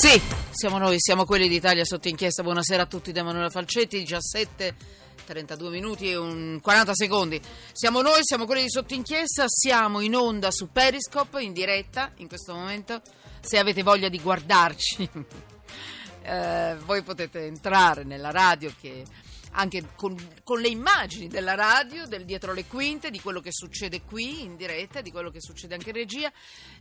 Sì, siamo noi, siamo quelli d'Italia sotto inchiesta. Buonasera a tutti da Emanuele Falcetti, 17, 32 minuti e un 40 secondi. Siamo noi, siamo quelli di sotto inchiesta, siamo in onda su Periscope, in diretta in questo momento. Se avete voglia di guardarci, eh, voi potete entrare nella radio che anche con, con, le immagini della radio, del dietro le quinte, di quello che succede qui in diretta, di quello che succede anche in regia,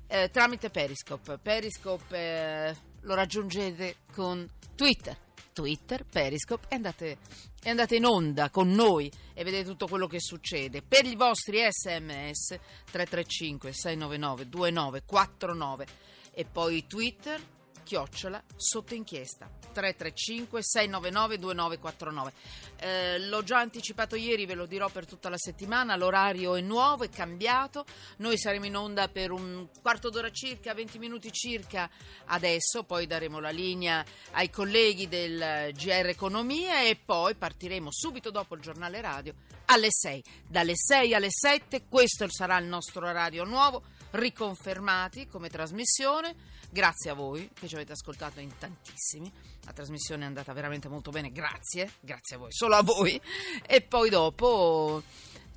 eh, tramite Periscope. Periscope eh, lo raggiungete con Twitter. Twitter, Periscope e andate, e andate, in onda con noi e vedete tutto quello che succede. Per i vostri sms 335 699 2949 e poi Twitter chiocciola sotto inchiesta. 335 699 2949 eh, l'ho già anticipato ieri ve lo dirò per tutta la settimana. L'orario è nuovo è cambiato. Noi saremo in onda per un quarto d'ora circa 20 minuti circa adesso. Poi daremo la linea ai colleghi del GR Economia e poi partiremo subito dopo il giornale radio alle 6 dalle 6 alle 7 questo sarà il nostro orario nuovo riconfermati come trasmissione. Grazie a voi che ci avete ascoltato in tantissimi. La trasmissione è andata veramente molto bene, grazie, grazie a voi, solo a voi. E poi dopo,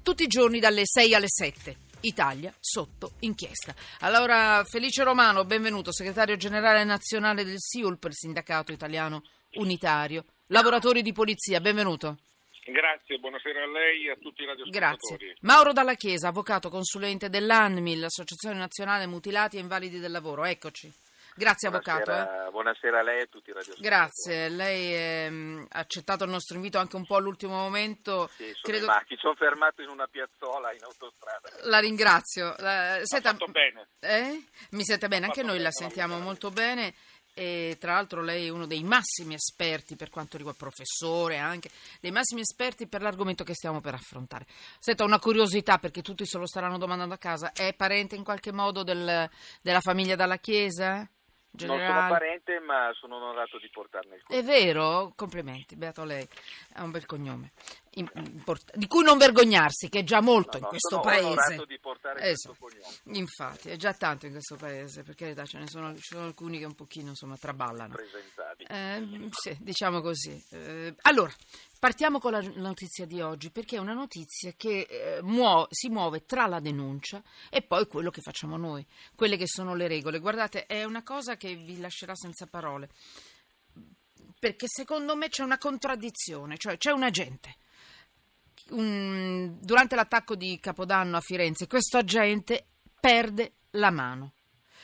tutti i giorni dalle 6 alle 7. Italia sotto inchiesta. Allora, Felice Romano, benvenuto, segretario generale nazionale del SIULP, il sindacato italiano unitario. Lavoratori di polizia, benvenuto. Grazie, buonasera a lei e a tutti i radioascoltatori. Grazie. Mauro Dalla Chiesa, avvocato consulente dell'ANMI, l'Associazione Nazionale Mutilati e Invalidi del Lavoro. Eccoci. Grazie buonasera, Avvocato. Eh. Buonasera a lei e a tutti i radioascoltatori. Grazie, lei ehm, ha accettato il nostro invito anche un po' all'ultimo momento. Sì, sono Credo... in macchina, sono fermato in una piazzola in autostrada. La ringrazio. La... Senta... bene. Eh? Mi sente bene, anche noi la sentiamo molto bene e tra l'altro lei è uno dei massimi esperti per quanto riguarda professore anche dei massimi esperti per l'argomento che stiamo per affrontare. Senta una curiosità perché tutti se lo staranno domandando a casa, è parente in qualche modo del, della famiglia dalla Chiesa? Generale. Non sono parente, ma sono onorato di portarne il cognome. È vero? Complimenti, beato lei. Ha un bel cognome. Import- di cui non vergognarsi, che è già molto no, in no, questo paese. esatto. questo. Infatti, è già tanto in questo paese, perché ce ne sono, ci sono alcuni che un pochino insomma traballano. Eh, sì, diciamo così. Eh, allora, Partiamo con la notizia di oggi perché è una notizia che eh, muo- si muove tra la denuncia e poi quello che facciamo noi, quelle che sono le regole. Guardate, è una cosa che vi lascerà senza parole perché secondo me c'è una contraddizione, cioè c'è un agente. Un, durante l'attacco di Capodanno a Firenze, questo agente perde la mano.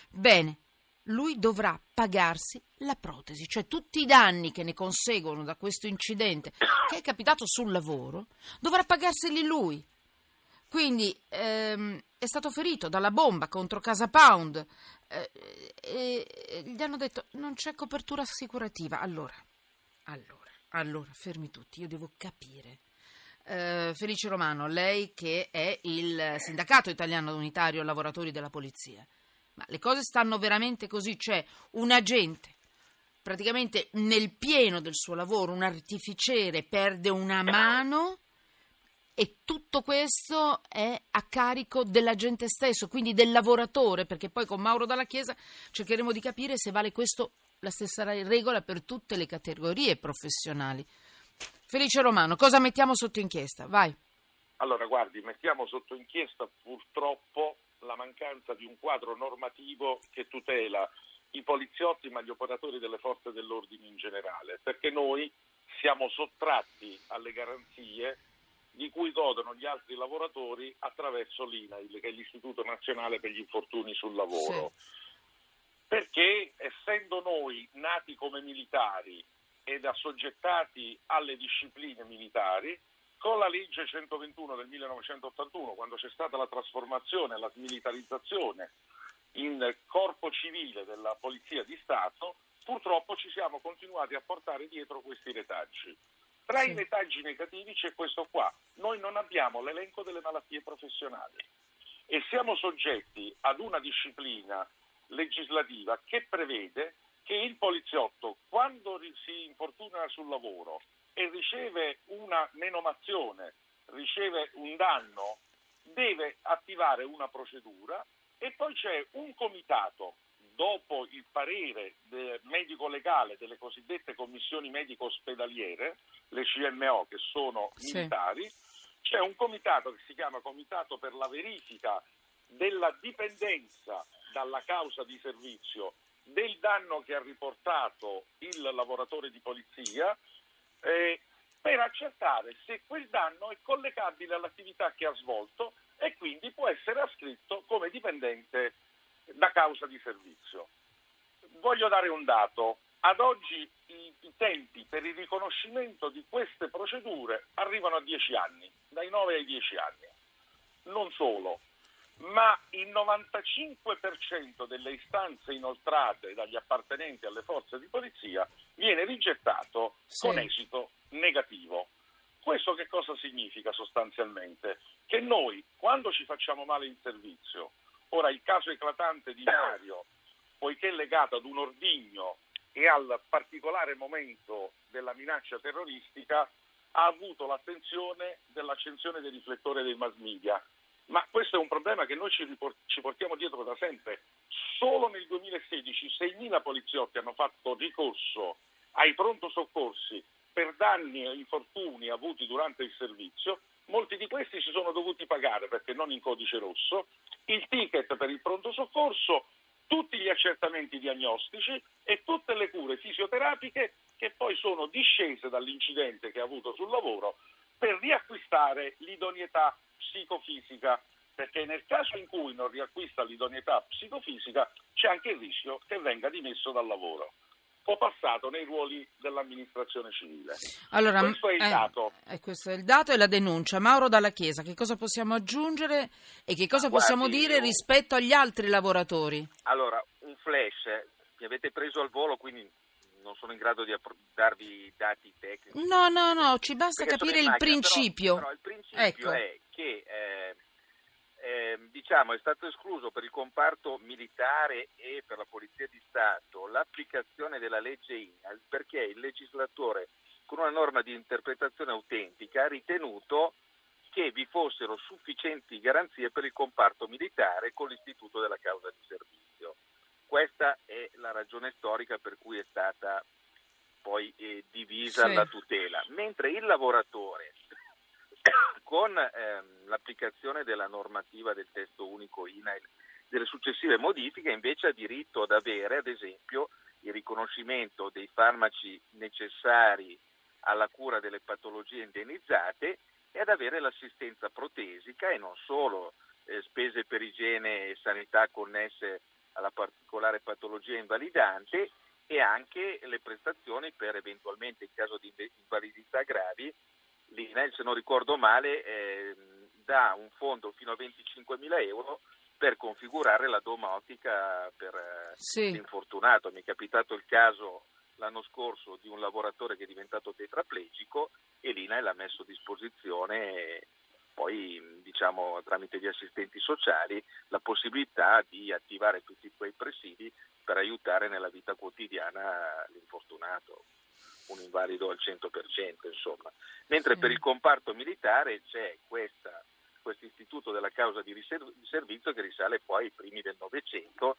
Bene, lui dovrà pagarsi la protesi, cioè tutti i danni che ne conseguono da questo incidente che è capitato sul lavoro, dovrà pagarseli lui. Quindi ehm, è stato ferito dalla bomba contro Casa Pound eh, e gli hanno detto non c'è copertura assicurativa. Allora, allora, allora, fermi tutti, io devo capire. Eh, Felice Romano, lei che è il sindacato italiano unitario lavoratori della polizia. Ma le cose stanno veramente così? Cioè, un agente praticamente nel pieno del suo lavoro, un artificiere perde una mano e tutto questo è a carico dell'agente stesso, quindi del lavoratore, perché poi con Mauro Dalla Chiesa cercheremo di capire se vale questo la stessa regola per tutte le categorie professionali. Felice Romano, cosa mettiamo sotto inchiesta? Vai. Allora, guardi, mettiamo sotto inchiesta purtroppo la mancanza di un quadro normativo che tutela i poliziotti ma gli operatori delle forze dell'ordine in generale, perché noi siamo sottratti alle garanzie di cui godono gli altri lavoratori attraverso l'INAIL, che è l'Istituto Nazionale per gli Infortuni sul Lavoro. Sì. Perché essendo noi nati come militari ed assoggettati alle discipline militari, con la legge 121 del 1981, quando c'è stata la trasformazione, la smilitarizzazione in corpo civile della Polizia di Stato, purtroppo ci siamo continuati a portare dietro questi retaggi. Tra i retaggi negativi c'è questo qua. Noi non abbiamo l'elenco delle malattie professionali e siamo soggetti ad una disciplina legislativa che prevede che il poliziotto, quando si infortuna sul lavoro e riceve una menomazione, riceve un danno, deve attivare una procedura e poi c'è un comitato dopo il parere medico-legale delle cosiddette commissioni medico-ospedaliere, le CMO che sono Sì. militari, c'è un comitato che si chiama Comitato per la verifica della dipendenza dalla causa di servizio del danno che ha riportato il lavoratore di polizia eh, per accertare se quel danno è collegabile all'attività che ha svolto e quindi può essere ascritto come dipendente da causa di servizio. Voglio dare un dato. Ad oggi i, i tempi per il riconoscimento di queste procedure arrivano a 10 anni, dai 9 ai 10 anni. Non solo, ma il 95% delle istanze inoltrate dagli appartenenti alle forze di polizia viene rigettato Sì. con esito negativo. Questo che cosa significa sostanzialmente? Che noi, quando ci facciamo male in servizio, ora il caso eclatante di Mario, poiché legato ad un ordigno e al particolare momento della minaccia terroristica, ha avuto l'attenzione dell'accensione del riflettore dei mass media. Ma questo è un problema che noi ci, ripor- ci portiamo dietro da sempre. Solo nel 2016 6.000 poliziotti hanno fatto ricorso ai pronto soccorsi per danni e infortuni avuti durante il servizio. Molti di questi si sono dovuti pagare perché non in codice rosso il ticket per il pronto soccorso, tutti gli accertamenti diagnostici e tutte le cure fisioterapiche che poi sono discese dall'incidente che ha avuto sul lavoro per riacquistare l'idoneità psicofisica, perché nel caso in cui non riacquista l'idoneità psicofisica c'è anche il rischio che venga dimesso dal lavoro o passato nei ruoli dell'amministrazione civile. Allora, Questo è il eh, dato. eh, questo è il dato e la denuncia. Mauro Dalla Chiesa, che cosa possiamo aggiungere e che cosa Ma possiamo guardi, dire io- rispetto agli altri lavoratori? Allora, un flash, eh, mi avete preso al volo, quindi non sono in grado di darvi dati tecnici. No, no, no, ci basta capire il macchina, però- principio. Però, il principio Ecco. è che eh, ehm, diciamo, è stato escluso per il comparto militare e per la Polizia di Stato l'applicazione della legge INAL perché il legislatore, con una norma di interpretazione autentica, ha ritenuto che vi fossero sufficienti garanzie per il comparto militare con l'istituto della causa di servizio. Questa è la ragione storica per cui è stata poi eh, divisa Sì. la tutela, mentre il lavoratore con ehm, l'applicazione della normativa del testo unico INAIL delle successive modifiche invece ha diritto ad avere ad esempio il riconoscimento dei farmaci necessari alla cura delle patologie indennizzate e ad avere l'assistenza protesica e non solo eh, spese per igiene e sanità connesse alla particolare patologia invalidante e anche le prestazioni per eventualmente in caso di invalidità gravi l'INAIL, se non ricordo male, ehm, dà un fondo fino a 25.000 euro per configurare la domotica per eh, Sì. l'infortunato. Mi è capitato il caso l'anno scorso di un lavoratore che è diventato tetraplegico e l'INAIL l'ha messo a disposizione eh, poi diciamo tramite gli assistenti sociali la possibilità di attivare tutti quei presidi per aiutare nella vita quotidiana l'infortunato un invalido al 100%, insomma. Mentre Sì. per il comparto militare c'è questa, questo istituto della causa di, riser- di servizio che risale poi ai primi del Novecento,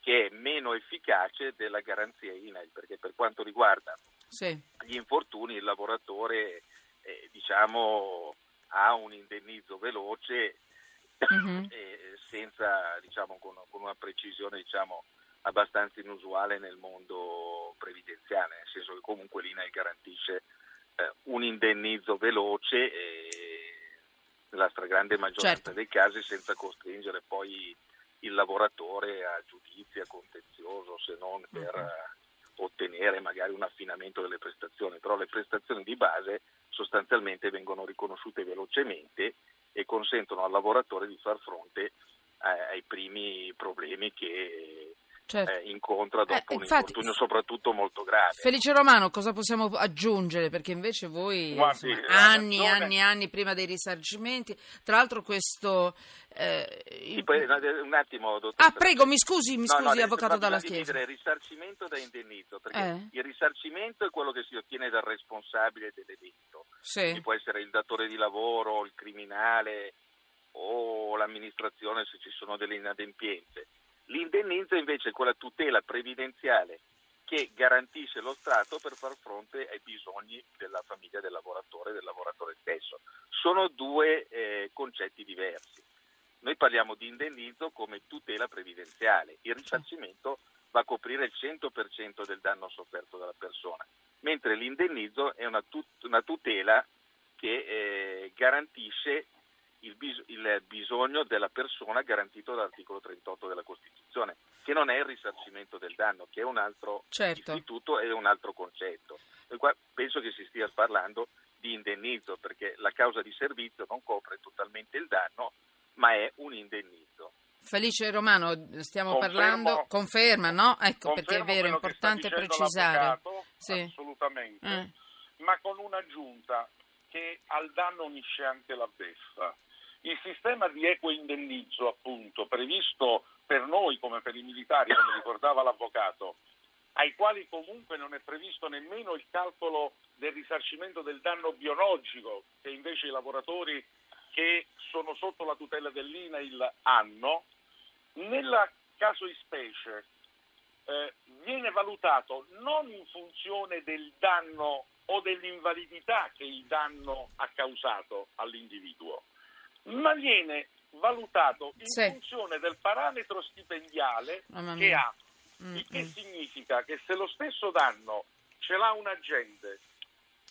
che è meno efficace della garanzia INAIL, perché per quanto riguarda Sì. gli infortuni il lavoratore eh, diciamo, ha un indennizzo veloce Mhm. eh, senza, diciamo, con, con una precisione diciamo, abbastanza inusuale nel mondo previdenziale, nel senso che comunque l'INAIL garantisce eh, un indennizzo veloce e nella stragrande maggioranza Certo. dei casi senza costringere poi il lavoratore a giudizio, a contenzioso, se non per Mhm. eh, ottenere magari un affinamento delle prestazioni, però le prestazioni di base sostanzialmente vengono riconosciute velocemente e consentono al lavoratore di far fronte a- ai primi problemi che Certo. eh, incontra dopo Eh, un infatti- infortunio soprattutto molto grave. Felice Romano, cosa possiamo aggiungere? Perché invece voi Guardi, insomma, la anni e anni anni prima dei risarcimenti. Tra l'altro questo... eh, il- no, un attimo, dottor Ah, prego, mi scusi, mi No, no, scusi, le- avvocato Dalla Chiesa. dividere risarcimento da indennizzo, perché Eh. il risarcimento è quello che si ottiene dal responsabile dell'evento. Sì. Quindi può essere il datore di lavoro, il criminale o l'amministrazione se ci sono delle inadempienze. L'indennizzo invece è quella tutela previdenziale che garantisce lo Stato per far fronte ai bisogni della famiglia del lavoratore e del lavoratore stesso. Sono due eh, concetti diversi. Noi parliamo di indennizzo come tutela previdenziale, il risarcimento va a coprire il 100% del danno sofferto dalla persona, mentre l'indennizzo è una, tut- una tutela che eh, garantisce il, bis- il, bisogno della persona garantito dall'articolo 38 della Costituzione, che non è il risarcimento del danno, che è un altro certo. istituto e un altro concetto. E qua penso che si stia parlando di indennizzo, perché la causa di servizio non copre totalmente il danno, ma è un indennizzo. Felice Romano, stiamo Confermo. parlando, conferma, no? Ecco, perché è vero, è importante precisare. Sì. Assolutamente, eh. ma con un'aggiunta che al danno unisce anche la beffa. Il sistema di equo indennizzo, appunto, previsto per noi come per i militari, come ricordava l'avvocato, ai quali comunque non è previsto nemmeno il calcolo del risarcimento del danno biologico, che invece i lavoratori che sono sotto la tutela dell'INAIL hanno, nel caso di specie eh, viene valutato non in funzione del danno o dell'invalidità che il danno ha causato all'individuo, ma viene valutato in sì. funzione del parametro stipendiale che ha. Mm-hmm. Il che mm. significa che se lo stesso danno ce l'ha un agente,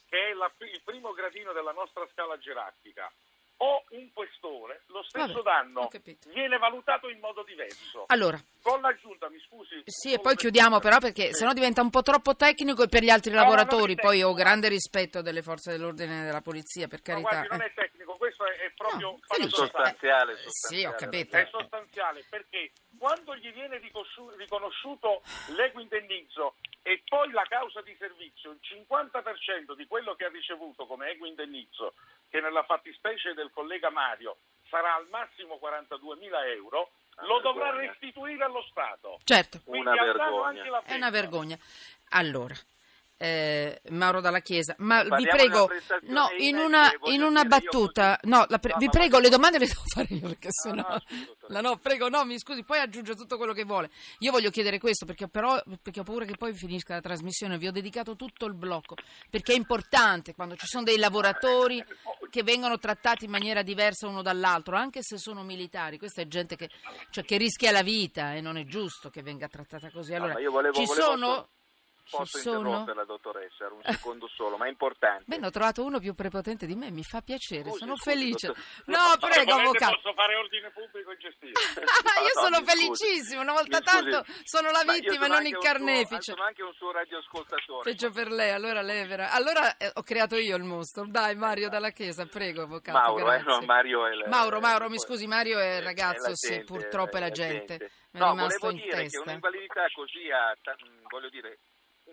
che è la, il primo gradino della nostra scala gerarchica, o un questore, lo stesso Vabbè, danno viene valutato in modo diverso. Allora. Con l'aggiunta, mi scusi. Sì, e poi chiudiamo però perché sì. sennò diventa un po' troppo tecnico e per gli altri no, lavoratori. Poi ho grande rispetto delle forze dell'ordine e della polizia, per carità. Ma guardi, questo è, proprio no, sostanziale, sostanziale. Sì, ho capito. È sostanziale perché quando gli viene riconosciuto l'equo indennizzo e poi la causa di servizio, il 50% di quello che ha ricevuto come equo indennizzo, che nella fattispecie del collega Mario sarà al massimo 42 mila euro, una lo vergogna. dovrà restituire allo Stato. Certo. Quindi una vergogna. È una vergogna. Allora, eh, Mauro Dalla Chiesa, ma Parliamo vi prego, no, in una, in una battuta, no, pre- no, vi prego, le domande le devo fare io perché sennò, no, no, no, prego, no, mi scusi, poi aggiunge tutto quello che vuole. Io voglio chiedere questo perché però, perché ho paura che poi finisca la trasmissione, vi ho dedicato tutto il blocco, perché è importante quando ci sono dei lavoratori che vengono trattati in maniera diversa uno dall'altro, anche se sono militari, questa è gente che, cioè, che rischia la vita e non è giusto che venga trattata così. Allora, volevo, ci volevo sono... Posso interromperla, dottoressa, un secondo solo, ma è importante. Beh, ho trovato uno più prepotente di me, mi fa piacere, scusi, sono scusi, felice. Dottor... No, prego, avvocato. Posso fare ordine pubblico e gestire. io no, sono felicissimo, una volta tanto sono la vittima e non il carnefice. Suo, sono anche un suo radioascoltatore. Peggio per lei, allora lei è vera. Allora eh, ho creato io il mostro. Dai, Mario dalla Chiesa, prego, avvocato. Mauro, eh, no, Mario è il, Mauro, Mauro, mi scusi, Mario è il ragazzo, è sì, purtroppo è la gente. No, volevo dire testa. che un'invalidità così a, voglio dire,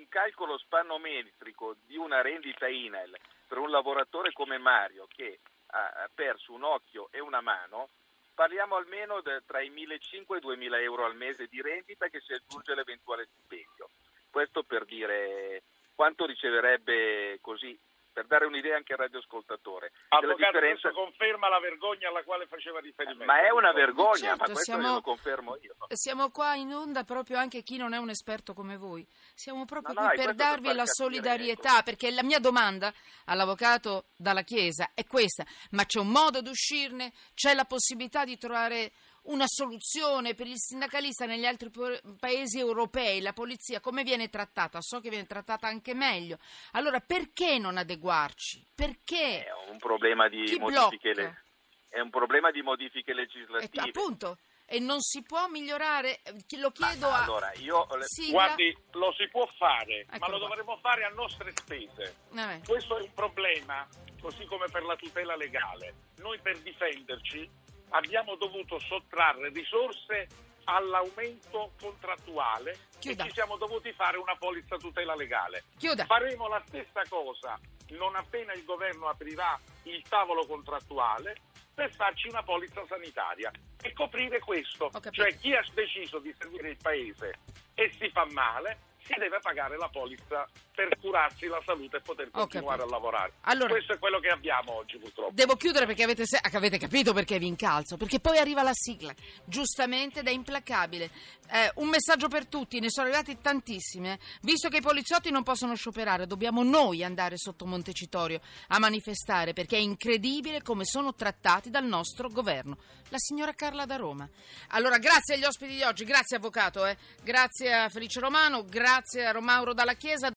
un calcolo spannometrico di una rendita INEL per un lavoratore come Mario che ha perso un occhio e una mano, parliamo almeno de, tra i 1.500 e i 2.000 euro al mese di rendita che si aggiunge all'eventuale stipendio. Questo per dire quanto riceverebbe così per dare un'idea anche al radioascoltatore. Avvocato, differenza... questo conferma la vergogna alla quale faceva riferimento. Ma è una vergogna, certo, ma questo siamo, lo confermo io. Siamo qua in onda proprio anche chi non è un esperto come voi. Siamo proprio no, qui no, per darvi per la solidarietà, ecco. perché la mia domanda all'avvocato dalla Chiesa è questa, ma c'è un modo di uscirne? C'è la possibilità di trovare una soluzione per il sindacalista negli altri paesi europei, la polizia come viene trattata? So che viene trattata anche meglio. Allora perché non adeguarci? Perché? È un problema di, modifiche, le... è un problema di modifiche legislative. E, appunto e non si può migliorare? Lo chiedo ma, a. Allora, io. Sigla. Guardi, lo si può fare, ecco ma lo qua. dovremo fare a nostre spese. Eh. Questo è un problema, così come per la tutela legale. Noi per difenderci abbiamo dovuto sottrarre risorse all'aumento contrattuale Chiuda. e ci siamo dovuti fare una polizza tutela legale. Chiuda. Faremo la stessa cosa non appena il governo aprirà il tavolo contrattuale per farci una polizza sanitaria e coprire questo. Cioè chi ha deciso di servire il paese e si fa male si deve pagare la polizza per curarsi la salute e poter continuare a lavorare. Allora- Questo è quello che abbiamo oggi purtroppo. Devo chiudere perché avete, se- avete capito perché vi incalzo, perché poi arriva la sigla, giustamente ed è implacabile. Eh, un messaggio per tutti, ne sono arrivati tantissimi. eh. Visto che i poliziotti non possono scioperare, dobbiamo noi andare sotto Montecitorio a manifestare perché è incredibile come sono trattati dal nostro governo. La signora Carla da Roma. Allora, grazie agli ospiti di oggi, grazie avvocato, eh. grazie a Felice Romano, grazie a Romauro Dalla Chiesa.